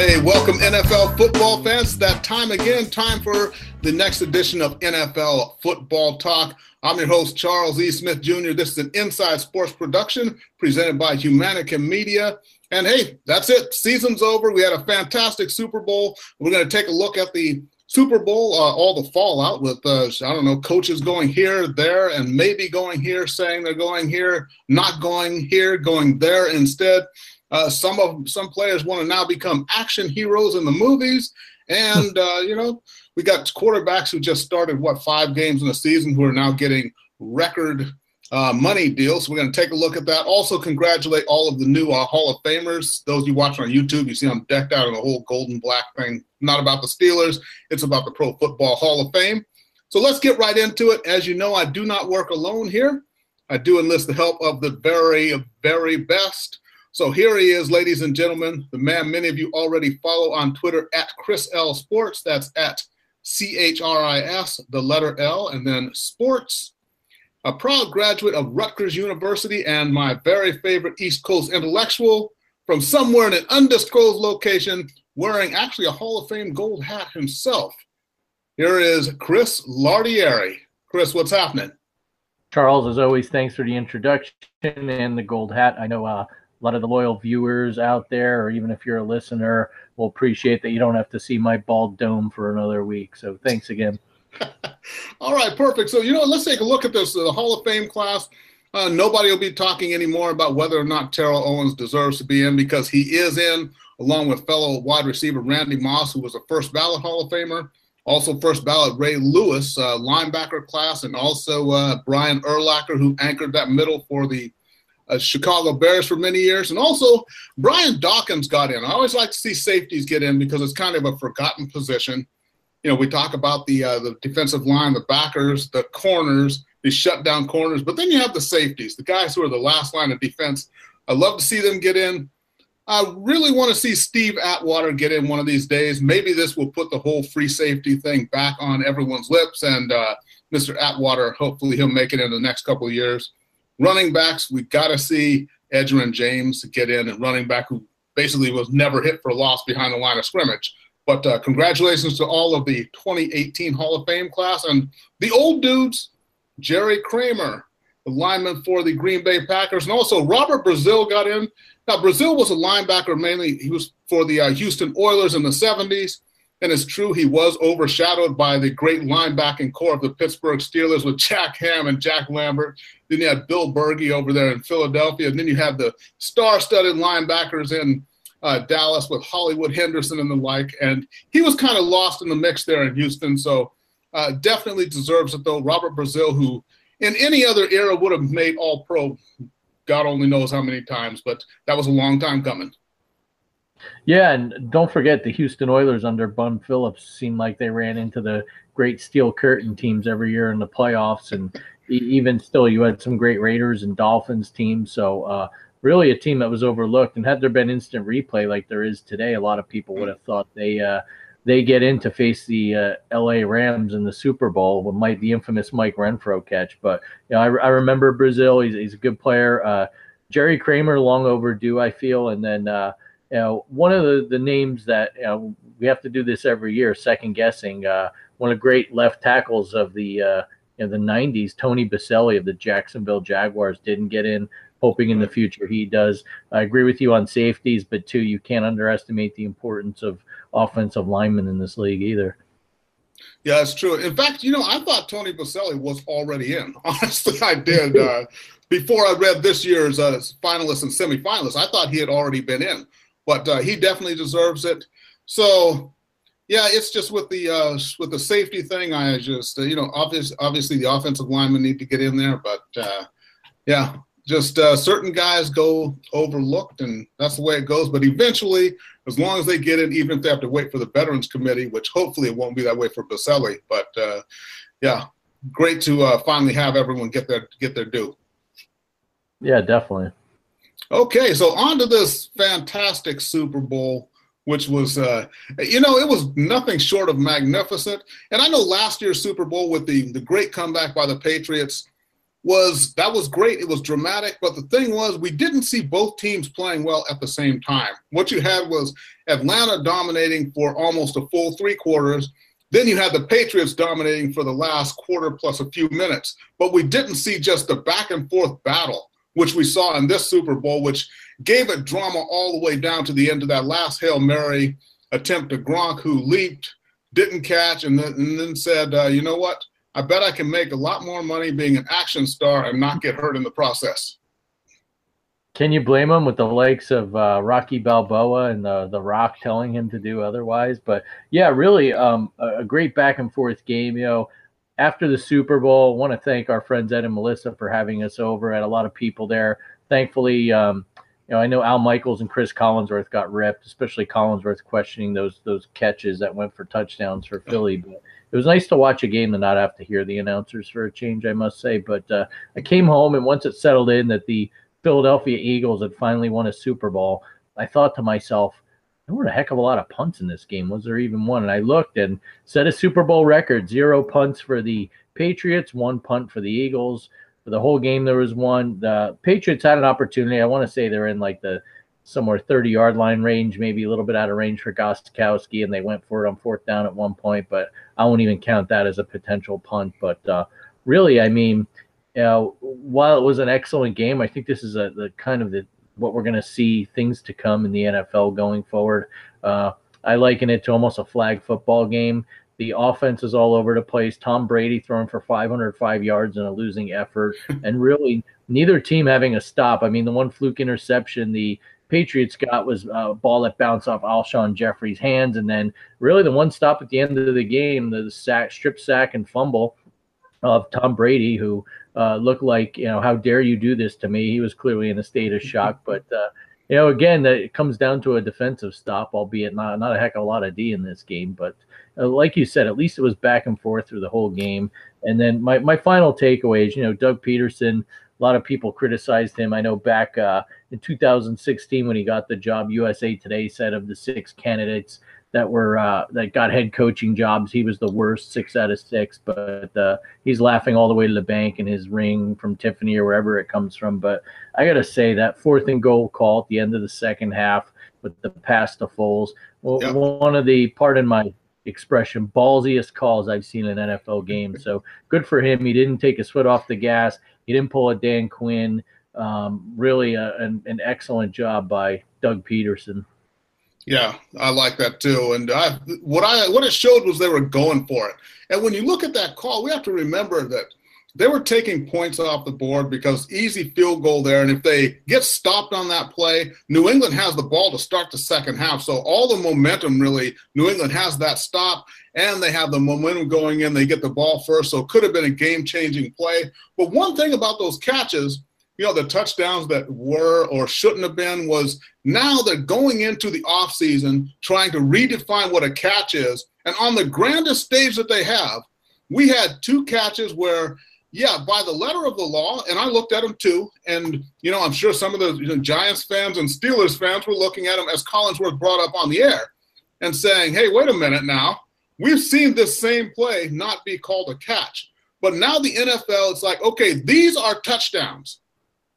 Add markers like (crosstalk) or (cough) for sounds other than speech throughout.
Hey, welcome NFL football fans. That time again, time for the next edition of NFL Football Talk. I'm your host, Charles E. Smith Jr. This is an inside sports production presented by Humanica Media. And hey, that's it. Season's over. We had a fantastic Super Bowl. We're going to take a look at the Super Bowl, uh, all the fallout with, uh, I don't know, coaches going here, there, and maybe going here, saying they're going here, not going here, going there instead. Uh, some of some players want to now become action heroes in the movies, and uh, you know we got quarterbacks who just started what five games in a season who are now getting record uh, money deals. So we're going to take a look at that. Also, congratulate all of the new uh, Hall of Famers. Those you watch on YouTube, you see I'm decked out in the whole golden black thing. Not about the Steelers, it's about the Pro Football Hall of Fame. So let's get right into it. As you know, I do not work alone here. I do enlist the help of the very, very best. So here he is, ladies and gentlemen, the man many of you already follow on Twitter at Chris L Sports. That's at C H R I S, the letter L, and then Sports. A proud graduate of Rutgers University and my very favorite East Coast intellectual from somewhere in an undisclosed location, wearing actually a Hall of Fame gold hat himself. Here is Chris Lardieri. Chris, what's happening? Charles, as always, thanks for the introduction and the gold hat. I know uh, a lot of the loyal viewers out there, or even if you're a listener, will appreciate that you don't have to see my bald dome for another week. So thanks again. (laughs) All right, perfect. So, you know, let's take a look at this the Hall of Fame class. Uh, nobody will be talking anymore about whether or not Terrell Owens deserves to be in because he is in, along with fellow wide receiver Randy Moss, who was a first ballot Hall of Famer. Also, first ballot Ray Lewis, uh, linebacker class, and also uh, Brian Urlacher, who anchored that middle for the uh, Chicago Bears for many years. And also, Brian Dawkins got in. I always like to see safeties get in because it's kind of a forgotten position. You know, we talk about the uh, the defensive line, the backers, the corners, the shutdown corners, but then you have the safeties, the guys who are the last line of defense. I love to see them get in. I really want to see Steve Atwater get in one of these days. Maybe this will put the whole free safety thing back on everyone's lips. And uh, Mr. Atwater, hopefully, he'll make it in the next couple of years. Running backs, we got to see Edgerrin James get in, and running back who basically was never hit for loss behind the line of scrimmage. But uh, congratulations to all of the 2018 Hall of Fame class and the old dudes, Jerry Kramer, the lineman for the Green Bay Packers, and also Robert Brazile got in. Now, Brazile was a linebacker mainly. He was for the uh, Houston Oilers in the 70s. And it's true, he was overshadowed by the great linebacking core of the Pittsburgh Steelers with Jack Ham and Jack Lambert. Then you had Bill Bergey over there in Philadelphia. And then you had the star studded linebackers in uh, Dallas with Hollywood Henderson and the like. And he was kind of lost in the mix there in Houston. So uh, definitely deserves it, though. Robert Brazile, who in any other era would have made all pro, God only knows how many times, but that was a long time coming. Yeah, and don't forget the Houston Oilers under Bum Phillips seemed like they ran into the great steel curtain teams every year in the playoffs, and even still, you had some great Raiders and Dolphins teams. So uh, really, a team that was overlooked. And had there been instant replay like there is today, a lot of people would have thought they uh, they get in to face the uh, L.A. Rams in the Super Bowl with Mike, the infamous Mike Renfro catch. But you know, I, I remember Brazile. he's, he's a good player. Uh, Jerry Kramer, long overdue, I feel, and then uh, you know, one of the, the names that you know, we have to do this every year, second guessing. Uh, one of the great left tackles of the uh, you know, the '90s, Tony Boselli of the Jacksonville Jaguars, didn't get in. Hoping in the future he does. I agree with you on safeties, but too, you can't underestimate the importance of offensive linemen in this league either. Yeah, that's true. In fact, you know, I thought Tony Boselli was already in. (laughs) Honestly, I did. Uh, before I read this year's uh, finalists and semifinalists, I thought he had already been in but uh, he definitely deserves it. So, yeah, it's just with the uh, with the safety thing. I just uh, you know, obviously, obviously the offensive linemen need to get in there, but uh, yeah, just uh, certain guys go overlooked, and that's the way it goes. But eventually, as long as they get in, even if they have to wait for the Veterans Committee, which hopefully it won't be that way for Boselli, but uh, yeah, great to finally have everyone get their get their due. Yeah, definitely. Okay, so on to this fantastic Super Bowl, which was, uh, you know, it was nothing short of magnificent. And I know last year's Super Bowl with the, the great comeback by the Patriots, was that was great. It was dramatic, but the thing was we didn't see both teams playing well at the same time. What you had was Atlanta dominating for almost a full three quarters. Then you had the Patriots dominating for the last quarter plus a few minutes. But we didn't see just the back and forth battle, which we saw in this Super Bowl, which gave it drama all the way down to the end of that last Hail Mary attempt to Gronk, who leaped, didn't catch, and then, and then said, uh, you know what? I bet I can make a lot more money being an action star and not get hurt in the process. Can you blame him with the likes of uh, Rocky Balboa and the the Rock telling him to do otherwise? But yeah, really, um, a, great back and forth game. You know, after the Super Bowl, I want to thank our friends Ed and Melissa for having us over. Had a lot of people there. Thankfully, um, you know, I know Al Michaels and Chris Collinsworth got ripped, especially Collinsworth questioning those those catches that went for touchdowns for Philly. But it was nice to watch a game and not have to hear the announcers for a change, I must say. But uh, I came home, and once it settled in that the Philadelphia Eagles had finally won a Super Bowl, I thought to myself, there were a heck of a lot of punts in this game. Was there even one? And I looked and set a Super Bowl record zero punts for the Patriots, one punt for the Eagles. For the whole game, there was one. The Patriots had an opportunity. I want to say they're in like the somewhere 30 yard line range, maybe a little bit out of range for Gostkowski, and they went for it on fourth down at one point, but I won't even count that as a potential punt. But uh, really, I mean, you know, while it was an excellent game, I think this is a the kind of the what we're going to see things to come in the NFL going forward. Uh, I liken it to almost a flag football game. The offense is all over the place. Tom Brady throwing for 505 yards in a losing effort, (laughs) and really neither team having a stop. I mean, the one fluke interception, the Patriots got was a ball that bounced off Alshon Jeffery's hands, and then really the one stop at the end of the game, the sack, strip sack, and fumble of Tom Brady, who uh, looked like you know how dare you do this to me. He was clearly in a state of shock, (laughs) but uh, you know again it comes down to a defensive stop, albeit not not a heck of a lot of D in this game, but. Uh, like you said, at least it was back and forth through the whole game. And then my, my final takeaway is, you know, Doug Pederson. a lot of people criticized him. I know back uh, in 2016 when he got the job, USA Today said of the six candidates that were uh, that got head coaching jobs, he was the worst, six out of six. But uh, he's laughing all the way to the bank in his ring from Tiffany or wherever it comes from. But I got to say that fourth and goal call at the end of the second half with the pass to Foles, well, one of the pardon my expression ballsiest calls I've seen in an NFL game. So good for him. He didn't take his foot off the gas. He didn't pull a Dan Quinn. Um, really a, an, an excellent job by Doug Pederson. Yeah, I like that too. And I, what I what it showed was they were going for it. And when you look at that call, we have to remember that they were taking points off the board because easy field goal there. And if they get stopped on that play, New England has the ball to start the second half. So all the momentum really, New England has that stop and they have the momentum going in. They get the ball first. So it could have been a game changing play. But one thing about those catches, you know, the touchdowns that were or shouldn't have been was now they're going into the offseason trying to redefine what a catch is. And on the grandest stage that they have, we had two catches where yeah, by the letter of the law, and I looked at them too. And you know, I'm sure some of the you know, Giants fans and Steelers fans were looking at him as Collinsworth brought up on the air and saying, "Hey, wait a minute now. We've seen this same play not be called a catch, but now the NFL, it's like, okay, these are touchdowns.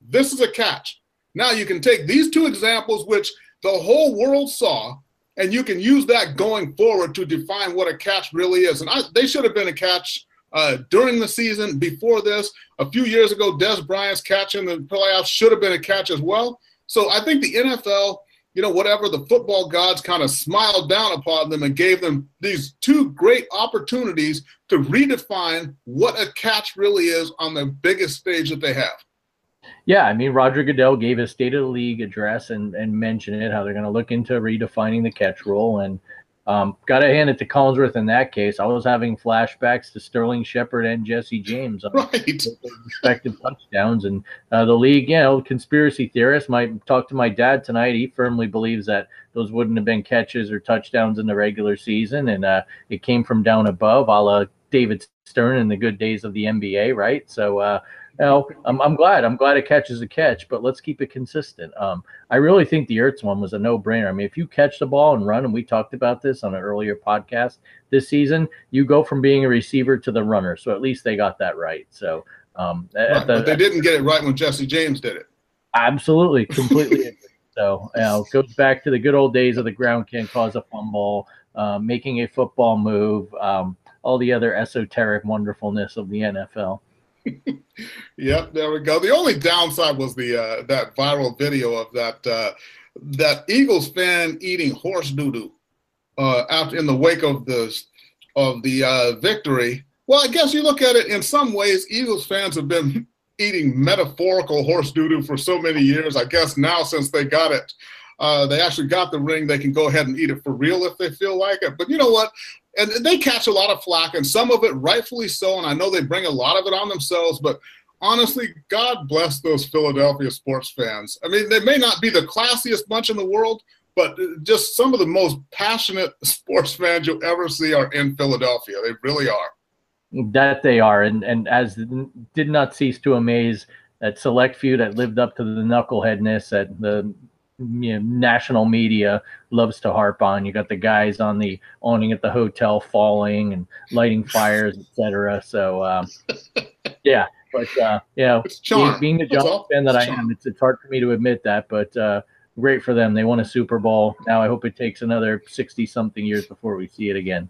This is a catch. Now you can take these two examples, which the whole world saw, and you can use that going forward to define what a catch really is. And I, they should have been a catch." uh, during the season. Before this, a few years ago, Dez Bryant's catch in the playoffs should have been a catch as well. So I think the NFL, you know, whatever the football gods kind of smiled down upon them and gave them these two great opportunities to redefine what a catch really is on the biggest stage that they have. Yeah, I mean, Roger Goodell gave a State of the League address and, and mentioned it, how they're going to look into redefining the catch rule. And um, Got to hand it to Collinsworth in that case. I was having flashbacks to Sterling Shepard and Jesse James on right. respective touchdowns. And uh, the league, you know, conspiracy theorists might talk to my dad tonight. He firmly believes that those wouldn't have been catches or touchdowns in the regular season. And uh, it came from down above, a la David Stern in the good days of the NBA, right? So, uh, know, I'm, I'm glad. I'm glad it catches a catch, but let's keep it consistent. Um, I really think the Ertz one was a no brainer. I mean, if you catch the ball and run, and we talked about this on an earlier podcast this season, you go from being a receiver to the runner. So at least they got that right. So Um, right, the, but they didn't get it right when Jesse James did it. Absolutely, (laughs) completely. so you know, it goes back to the good old days of the ground can't cause a fumble, uh, making a football move, um, all the other esoteric wonderfulness of the NFL. (laughs) yep, there we go. The only downside was the uh, that viral video of that uh, that Eagles fan eating horse doo doo uh, after in the wake of the of the uh, victory. Well, I guess you look at it in some ways. Eagles fans have been eating metaphorical horse doo doo for so many years. I guess now since they got it, uh, they actually got the ring. They can go ahead and eat it for real if they feel like it. But you know what? And they catch a lot of flack, and some of it rightfully so. And I know they bring a lot of it on themselves, but honestly, God bless those Philadelphia sports fans. I mean, they may not be the classiest bunch in the world, but just some of the most passionate (laughs) sports fans you'll ever see are in Philadelphia. They really are. That they are, and and as did not cease to amaze that select few that lived up to the knuckleheadness that the you know, national media loves to harp on. You got the guys on the awning at the hotel falling and lighting (laughs) fires, etc. So um, yeah, but uh, you know, being, being the Giants fan that I am, it's, it's hard for me to admit that, but uh, great for them. They won a Super Bowl. Now I hope it takes another 60 something years before we see it again.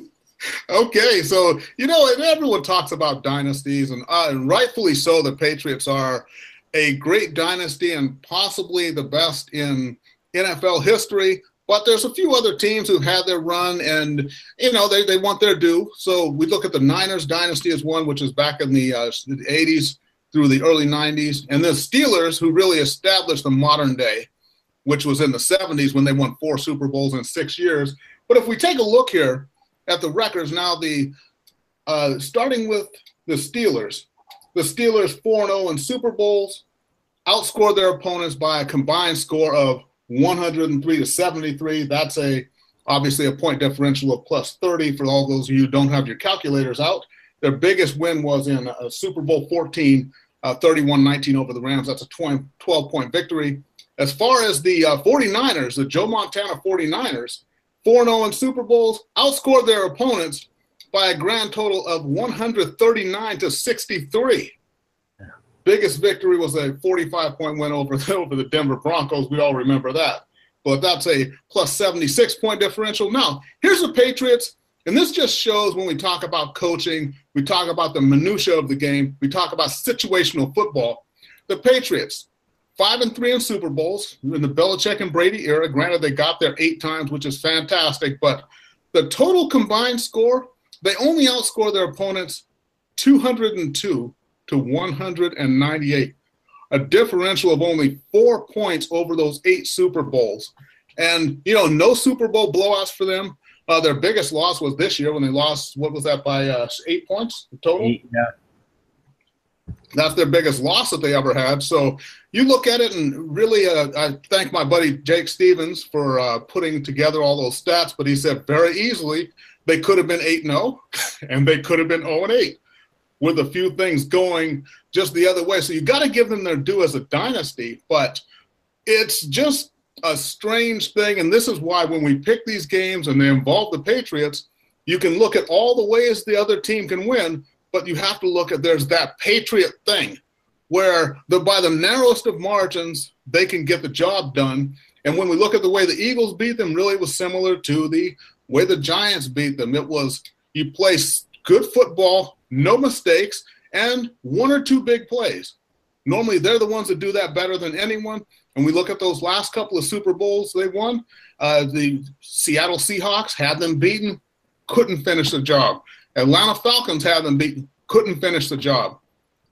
(laughs) okay, so you know, everyone talks about dynasties, and, uh, and rightfully so. The Patriots are a great dynasty and possibly the best in NFL history. But there's a few other teams who've had their run, and you know they, they want their due. So we look at the Niners dynasty as one, which is back in the, uh, the 80s through the early 90s, and the Steelers, who really established the modern day, which was in the 70s when they won four Super Bowls in six years. But if we take a look here at the records now, the uh, starting with the Steelers, the Steelers 4 0 in Super Bowls outscored their opponents by a combined score of 103 to 73. That's a obviously a point differential of plus 30 for all those of you who don't have your calculators out. Their biggest win was in uh, Super Bowl 14, uh, 31-19 over the Rams. That's a 20, 12-point victory. As far as the uh, 49ers, the Joe Montana 49ers, 4-0 in Super Bowls, outscored their opponents by a grand total of 139 to 63. Biggest victory was a 45-point win over, over the Denver Broncos. We all remember that. But that's a plus 76 point differential. Now, here's the Patriots and this just shows when we talk about coaching, we talk about the minutia of the game, we talk about situational football. The Patriots, five and three in Super Bowls in the Belichick and Brady era. Granted, they got there eight times, which is fantastic, but the total combined score, they only outscore their opponents 202 to 198, a differential of only four points over those eight Super Bowls. And, you know, no Super Bowl blowouts for them. Uh, their biggest loss was this year when they lost. What was that by uh, eight points total? Eight, yeah. That's their biggest loss that they ever had. So you look at it, and really, uh, I thank my buddy Jake Stevens for uh, putting together all those stats. But he said very easily they could have been eight and zero, oh, and they could have been 0 and eight, with a few things going just the other way. So you got to give them their due as a dynasty, but it's just a strange thing. And this is why when we pick these games and they involve the Patriots, you can look at all the ways the other team can win, but you have to look at there's that Patriot thing where the, by the narrowest of margins, they can get the job done. And when we look at the way the Eagles beat them, really was similar to the way the Giants beat them. It was you play good football, no mistakes, and one or two big plays. Normally, they're the ones that do that better than anyone. And we look at those last couple of Super Bowls they won, uh, the Seattle Seahawks had them beaten, couldn't finish the job. Atlanta Falcons had them beaten, couldn't finish the job.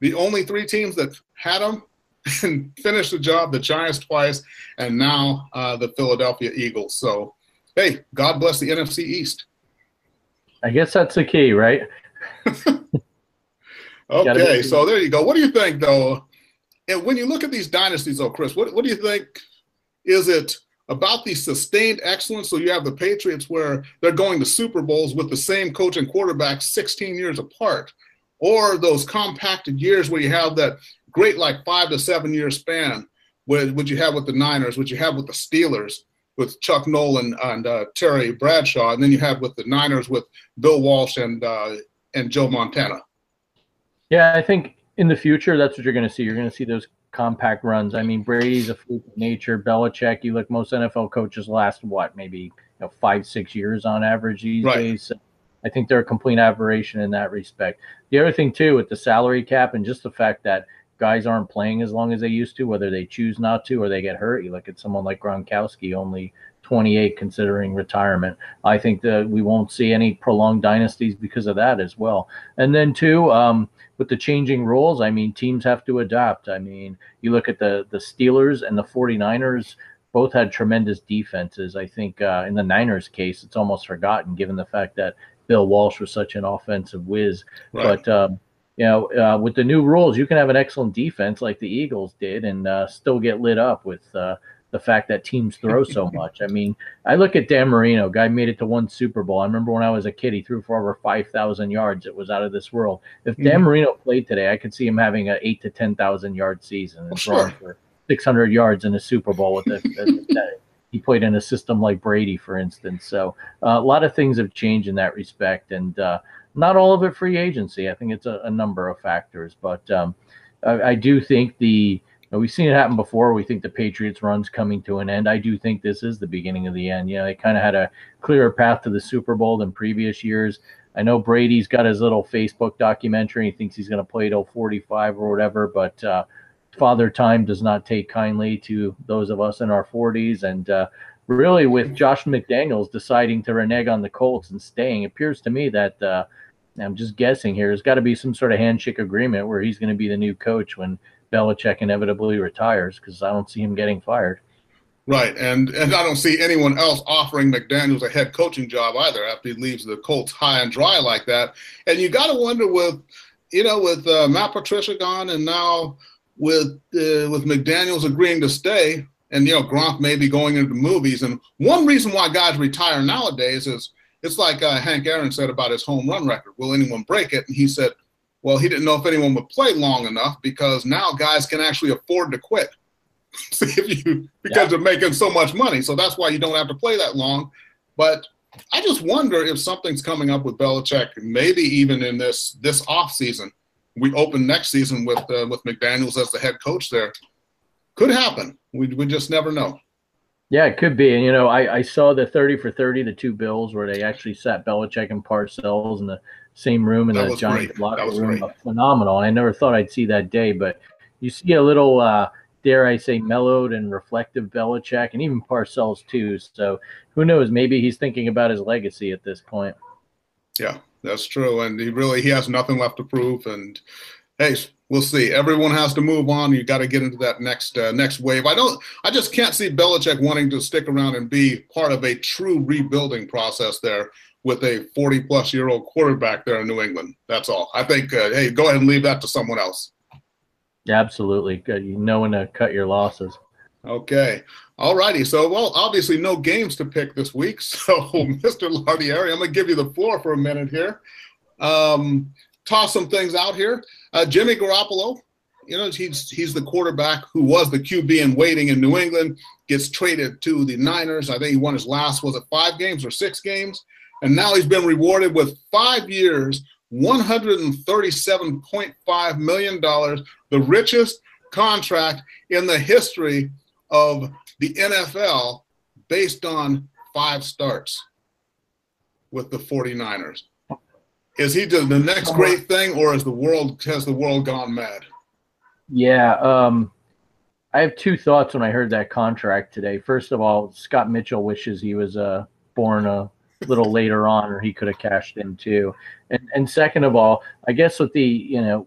The only three teams that had them (laughs) and finished the job, the Giants twice, and now uh, the Philadelphia Eagles. So, hey, God bless the NFC East. I guess that's the key, right? (laughs) okay, so there you go. What do you think, though? And when you look at these dynasties, though, Chris, what, what do you think? Is it about the sustained excellence? So you have the Patriots where they're going to Super Bowls with the same coach and quarterback 16 years apart, or those compacted years where you have that great, like five to seven year span, with what you have with the Niners, what you have with the Steelers, with Chuck Nolan and uh, Terry Bradshaw, and then you had with the Niners with Bill Walsh and uh, and Joe Montana. Yeah, I think in the future, that's what you're going to see. You're going to see those compact runs. I mean, Brady's a freak of nature. Belichick, you look, most NFL coaches last what, maybe you know, five, six years on average these right. days. So I think they're a complete aberration in that respect. The other thing too, with the salary cap and just the fact that guys aren't playing as long as they used to, whether they choose not to or they get hurt. You look at someone like Gronkowski, only 28 considering retirement. I think that we won't see any prolonged dynasties because of that as well. And then two, um, with the changing rules, I mean, teams have to adapt. I mean, you look at the the Steelers and the 49ers both had tremendous defenses. I think uh, in the Niners case, it's almost forgotten given the fact that Bill Walsh was such an offensive whiz. Right. But um, you know, uh, with the new rules, you can have an excellent defense like the Eagles did and uh, still get lit up with uh, the fact that teams throw so (laughs) much. I mean, I look at Dan Marino, guy made it to one Super Bowl. I remember when I was a kid, he threw for over 5,000 yards. It was out of this world. If Dan mm-hmm. Marino played today, I could see him having an eight to 10,000 yard season and throwing for 600 yards in a Super Bowl with it. (laughs) he played in a system like Brady, for instance. So uh, a lot of things have changed in that respect, and uh, not all of it free agency. I think it's a, a number of factors, but um, I, I, do think the we've seen it happen before. We think the Patriots run's coming to an end. I do think this is the beginning of the end. Yeah, they kind of had a clearer path to the Super Bowl than previous years. I know Brady's got his little Facebook documentary. He thinks he's going to play till 45 or whatever, but uh, Father Time does not take kindly to those of us in our 40s. And uh, really, with Josh McDaniels deciding to renege on the Colts and staying, it appears to me that uh, I'm just guessing here. There's got to be some sort of handshake agreement where he's going to be the new coach when Belichick inevitably retires because I don't see him getting fired. Right, and and I don't see anyone else offering McDaniels a head coaching job either after he leaves the Colts high and dry like that. And you got to wonder with, you know, with uh, Matt Patricia gone and now with uh, with McDaniels agreeing to stay, and you know Gronk maybe going into movies. And one reason why guys retire nowadays is it's like uh, Hank Aaron said about his home run record. Will anyone break it? And he said, well, he didn't know if anyone would play long enough because now guys can actually afford to quit. (laughs) See if you because yeah. they're making so much money. So that's why you don't have to play that long. But I just wonder if something's coming up with Belichick, maybe even in this this off season. We open next season with uh, with McDaniels as the head coach there. Could happen. We we just never know. Yeah, it could be. And you know, I, I saw the thirty for thirty, the two bills where they actually sat Belichick and Parcells in the same room in that the giant locker room. Great. Phenomenal. I never thought I'd see that day, but you see a little, uh, dare I say, mellowed and reflective Belichick, and even Parcells too. So who knows? Maybe he's thinking about his legacy at this point. Yeah, that's true. And he really he has nothing left to prove. And hey, we'll see. Everyone has to move on. You got to get into that next uh, next wave. I don't. I just can't see Belichick wanting to stick around and be part of a true rebuilding process there with a 40 plus year old quarterback there in New England. That's all. I think. Uh, hey, go ahead and leave that to someone else. Absolutely. You know when to cut your losses. Okay. All righty. So, well, obviously no games to pick this week. (laughs) So, Mr. Lardieri, I'm going to give you the floor for a minute here. Um, toss some things out here. Uh, Jimmy Garoppolo, you know, he's he's the quarterback who was the QB in waiting in New England, gets traded to the Niners. I think he won his last, was it five games or six games? And now he's been rewarded with five years, $137.5 million, the richest contract in the history of the NFL based on five starts with the 49ers. Is he the next great thing, or is the world has the world gone mad? Yeah, um, I have two thoughts when I heard that contract today. First of all, Scott Mitchell wishes he was uh, born a little (laughs) later on, or he could have cashed in too. And and second of all, I guess with the you know,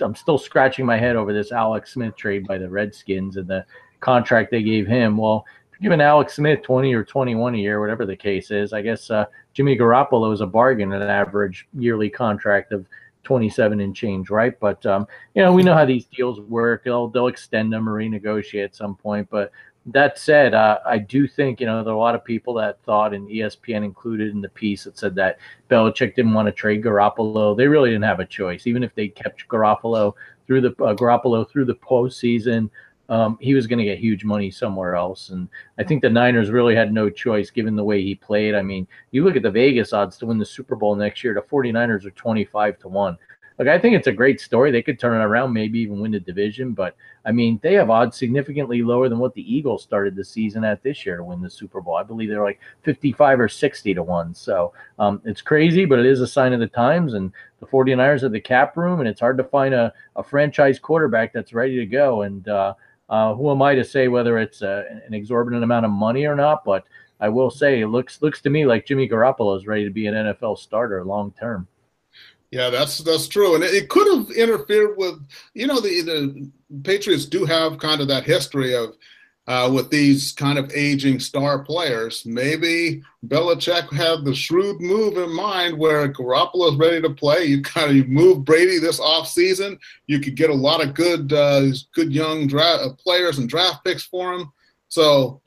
I'm still scratching my head over this Alex Smith trade by the Redskins and the contract they gave him. Well, giving Alex Smith 20 or 21 a year, whatever the case is, I guess uh, Jimmy Garoppolo is a bargain at an average yearly contract of 27 and change, right? But um, you know, we know how these deals work. They'll they'll extend them or renegotiate at some point. But that said, uh, I do think you know there are a lot of people that thought, and ESPN included in the piece that said that Belichick didn't want to trade Garoppolo. They really didn't have a choice, even if they kept Garoppolo through the uh, Garoppolo through the postseason um, he was going to get huge money somewhere else. And I think the Niners really had no choice given the way he played. I mean, you look at the Vegas odds to win the Super Bowl next year, the 49ers are 25 to 1. look, I think it's a great story. They could turn it around, maybe even win the division. But I mean, they have odds significantly lower than what the Eagles started the season at this year to win the Super Bowl. I believe they're like 55 or 60 to one. So um, it's crazy, but it is a sign of the times. And the 49ers are the cap room, and it's hard to find a, a franchise quarterback that's ready to go. And uh, uh, who am I to say whether it's uh, an exorbitant amount of money or not? But I will say it looks looks to me like Jimmy Garoppolo is ready to be an NFL starter long term. Yeah, that's that's true, and it, it, could have interfered with you know the the Patriots do have kind of that history of uh, with these kind of aging star players. Maybe Belichick had the shrewd move in mind where Garoppolo is ready to play. You kind of you move Brady this off season. You could get a lot of good uh, good young draft uh, players and draft picks for him. So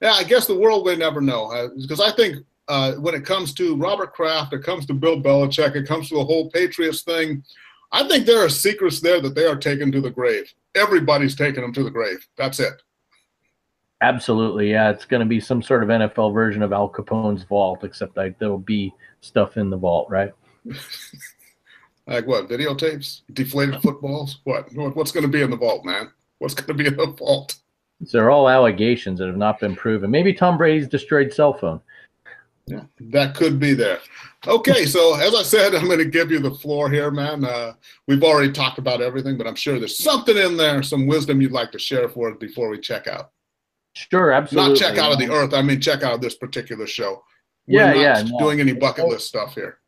yeah, I guess the world may never know because uh, I think uh, when it comes to Robert Kraft, it comes to Bill Belichick, it comes to the whole Patriots thing. I think there are secrets there that they are taking to the grave. Everybody's taking them to the grave. That's it. Absolutely, yeah. It's going to be some sort of NFL version of Al Capone's vault, except like there'll be stuff in the vault, right? (laughs) like what? Videotapes? Deflated footballs? What? What's going to be in the vault, man? What's going to be in the vault? They're all allegations that have not been proven. Maybe Tom Brady's destroyed cell phone. Yeah, that could be there. Okay, so as I said, I'm going to give you the floor here, man. Uh, we've already talked about everything, but I'm sure there's something in there, some wisdom you'd like to share for us before we check out. Sure, absolutely. Not check out of the earth. I mean, check out this particular show. We're yeah, yeah. No. Doing any bucket list stuff here.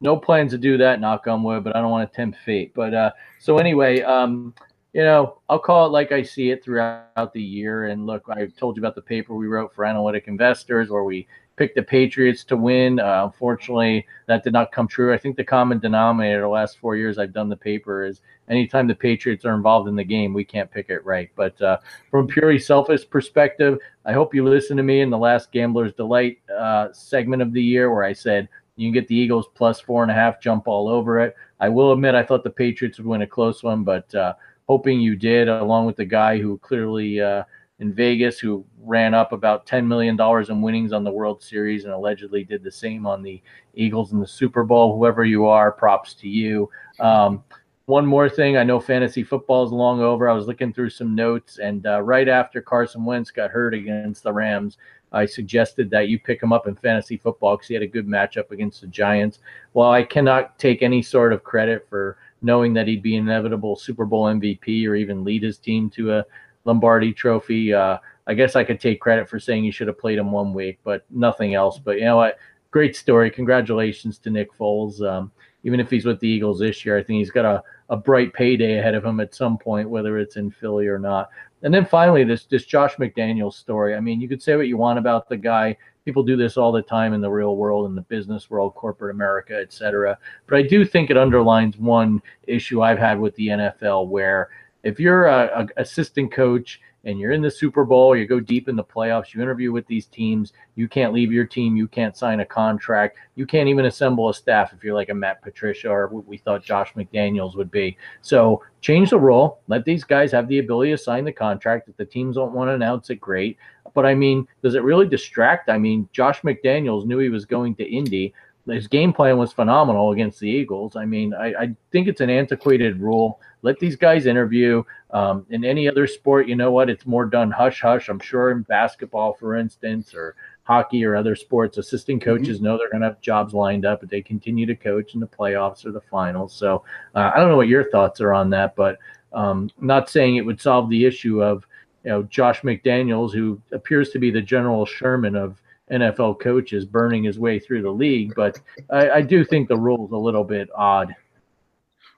No plans to do that. Knock on wood, but I don't want to tempt fate. But uh, so anyway, um, you know, I'll call it like I see it throughout the year. And look, I told you about the paper we wrote for Analytic Investors, where we picked the Patriots to win. Uh, unfortunately, that did not come true. I think the common denominator the last four years I've done the paper is anytime the Patriots are involved in the game, we can't pick it right. But uh, from purely selfish perspective, I hope you listen to me in the last Gambler's Delight uh, segment of the year where I said you can get the Eagles plus four and a half, jump all over it. I will admit I thought the Patriots would win a close one, but uh, hoping you did, along with the guy who clearly uh, in Vegas who ran up about $10 million in winnings on the World Series and allegedly did the same on the Eagles in the Super Bowl. Whoever you are, props to you. Um, one more thing, I know fantasy football is long over. I was looking through some notes, and uh, right after Carson Wentz got hurt against the Rams, I suggested that you pick him up in fantasy football because he had a good matchup against the Giants. While I cannot take any sort of credit for knowing that he'd be an inevitable Super Bowl MVP or even lead his team to a Lombardi Trophy. Uh, I guess I could take credit for saying you should have played him one week, but nothing else. But you know what? Great story. Congratulations to Nick Foles. Um, even if he's with the Eagles this year, I think he's got a, a bright payday ahead of him at some point, whether it's in Philly or not. And then finally, this this Josh McDaniels story. I mean, you could say what you want about the guy. People do this all the time in the real world, in the business world, corporate America, et cetera. But I do think it underlines one issue I've had with the NFL where – if you're a, a, assistant coach and you're in the Super Bowl, you go deep in the playoffs, you interview with these teams, you can't leave your team, you can't sign a contract, you can't even assemble a staff if you're like a Matt Patricia or what we thought Josh McDaniels would be. So change the rule, let these guys have the ability to sign the contract. If the teams don't want to announce it, great. But I mean, does it really distract? I mean, Josh McDaniels knew he was going to Indy his game plan was phenomenal against the Eagles. I mean, I, I think it's an antiquated rule. Let these guys interview. Um, in any other sport, you know what? It's more done hush hush. I'm sure in basketball, for instance, or hockey or other sports, assistant mm-hmm. coaches mm-hmm. know they're going to have jobs lined up, but they continue to coach in the playoffs or the finals. So uh, I don't know what your thoughts are on that, but um, not saying it would solve the issue of you know Josh McDaniels, who appears to be the General Sherman of NFL coaches burning his way through the league. But I, I do think the rule's a little bit odd.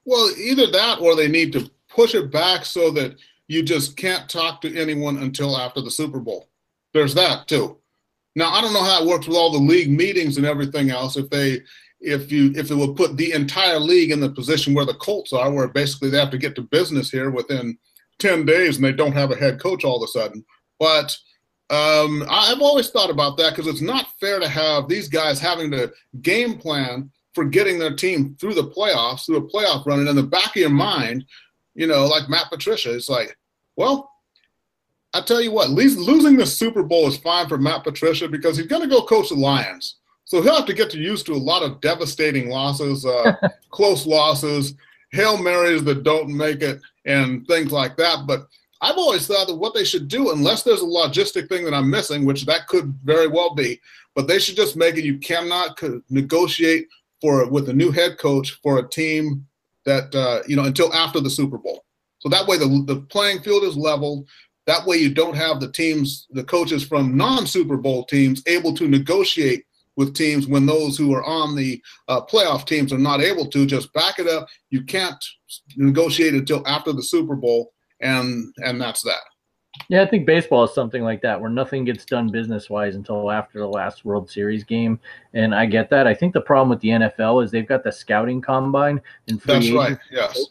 Well, either that or they need to push it back so that you just can't talk to anyone until after the Super Bowl. There's that too. Now I don't know how it works with all the league meetings and everything else. If they if you if it would put the entire league in the position where the Colts are, where basically they have to get to business here within ten days and they don't have a head coach all of a sudden. But um, I've always thought about that because it's not fair to have these guys having to game plan for getting their team through the playoffs, through a playoff run, and in the back of your mind, you know, like Matt Patricia, it's like, well, I tell you what, losing the Super Bowl is fine for Matt Patricia because he's going to go coach the Lions, so he'll have to get used to a lot of devastating losses, uh, (laughs) close losses, Hail Marys that don't make it and things like that. But I've always thought that what they should do, unless there's a logistic thing that I'm missing, which that could very well be, but they should just make it you cannot negotiate for with a new head coach for a team that uh, you know until after the Super Bowl. So that way the the playing field is leveled. That way you don't have the teams, the coaches from non-Super Bowl teams able to negotiate with teams when those who are on the uh, playoff teams are not able to. Just back it up. You can't negotiate until after the Super Bowl, and and that's that. Yeah, I think baseball is something like that where nothing gets done business wise until after the last World Series game. And I get that. I think the problem with the NFL is they've got the scouting combine and free That's right. Yes.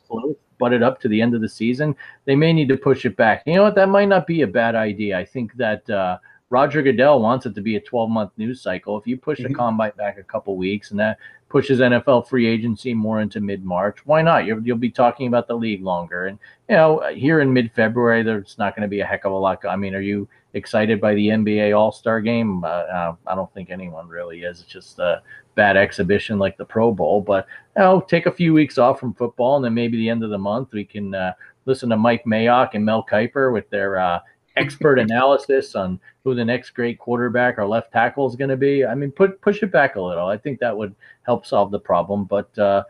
Butted up to the end of the season. They may need to push it back. You know what? That might not be a bad idea. I think that uh, Roger Goodell wants it to be a 12 month news cycle. If you push mm-hmm. the combine back a couple weeks and that pushes NFL free agency more into mid March. Why not? You'll, you'll be talking about the league longer. And, you know, here in mid February, there's not going to be a heck of a lot. I mean, are you excited by the NBA All Star game? Uh, uh, I don't think anyone really is. It's just a bad exhibition like the Pro Bowl. But, you know, take a few weeks off from football and then maybe the end of the month we can uh, listen to Mike Mayock and Mel Kiper with their uh, expert analysis on who the next great quarterback or left tackle is going to be. I mean, put push it back a little. I think that would help solve the problem, but uh,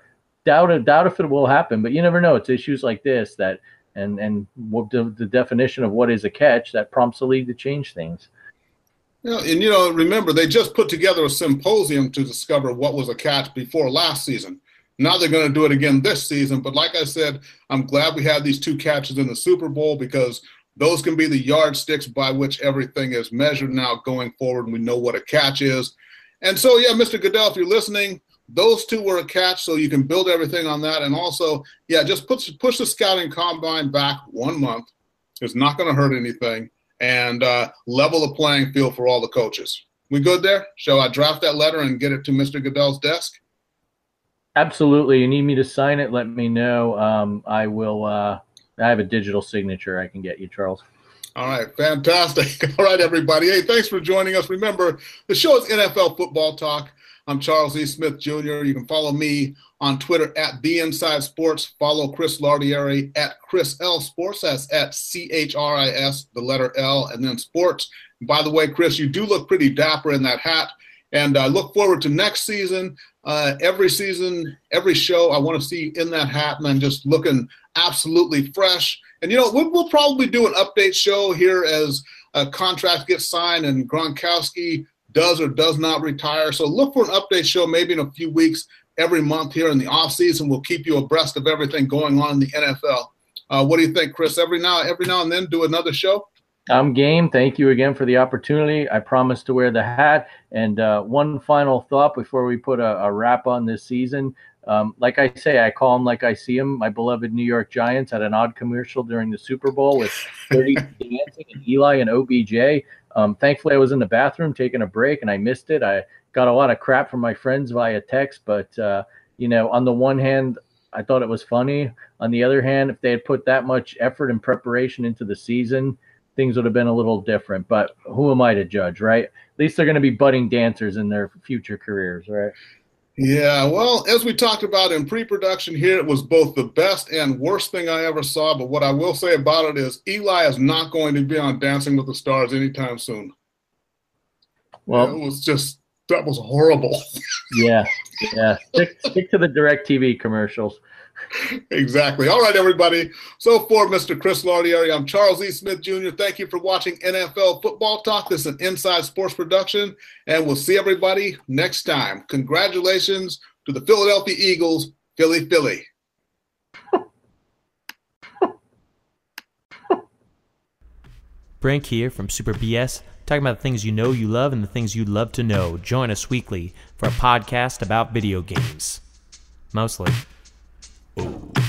doubt doubt if it will happen. But you never know. It's issues like this that and and what the, the definition of what is a catch that prompts the league to change things. Yeah, and you know, remember they just put together a symposium to discover what was a catch before last season. Now they're going to do it again this season. But like I said, I'm glad we had these two catches in the Super Bowl because those can be the yardsticks by which everything is measured now going forward. And we know what a catch is. And so, yeah, Mr. Goodell, if you're listening, those two were a catch, so you can build everything on that. And also, yeah, just push push the scouting combine back one month. It's not going to hurt anything, and uh, level the playing field for all the coaches. We good there? Shall I draft that letter and get it to Mr. Goodell's desk? Absolutely. You need me to sign it? Let me know. Um, I will. Uh I have a digital signature I can get you, Charles. All right, fantastic. (laughs) All right, everybody. Hey, thanks for joining us. Remember, the show is NFL Football Talk. I'm Charles E. Smith Jr. You can follow me on Twitter at The Inside Sports. Follow Chris Lardieri at Chris L Sports. That's at C H R I S, the letter L, and then sports. And by the way, Chris, you do look pretty dapper in that hat. And I uh, look forward to next season. Uh, every season, every show, I want to see in that hat, man, just looking absolutely fresh. And you know, we'll, we'll probably do an update show here as a contract gets signed and Gronkowski does or does not retire. So look for an update show maybe in a few weeks every month here in the off season. We'll keep you abreast of everything going on in the NFL. Uh, what do you think, Chris? Every now, every now and then, do another show. I'm game. Thank you again for the opportunity. I promise to wear the hat. And uh, one final thought before we put a, a wrap on this season. Um, like I say, I call them like I see them. My beloved New York Giants had an odd commercial during the Super Bowl with 30 (laughs) dancing and Eli and OBJ. Um, thankfully, I was in the bathroom taking a break and I missed it. I got a lot of crap from my friends via text, but uh, you know, on the one hand, I thought it was funny. On the other hand, if they had put that much effort and preparation into the season, things would have been a little different. But who am I to judge, right? At least they're going to be budding dancers in their future careers, right? Yeah, well, as we talked about in pre-production here, it was both the best and worst thing I ever saw. But what I will say about it is Eli is not going to be on Dancing with the Stars anytime soon. Well, it was just that was horrible. (laughs) yeah, yeah. Stick, stick to the DirecTV commercials exactly. All right, everybody. So for Mr. Chris Lardieri, I'm Charles E. Smith Jr. Thank you for watching NFL Football Talk. This is an Inside Sports production, and we'll see everybody next time. Congratulations to the Philadelphia Eagles, Philly, Philly. (laughs) Brink here from Super BS, talking about the things you know you love and the things you'd love to know. Join us weekly for a podcast about video games. Mostly. Oh.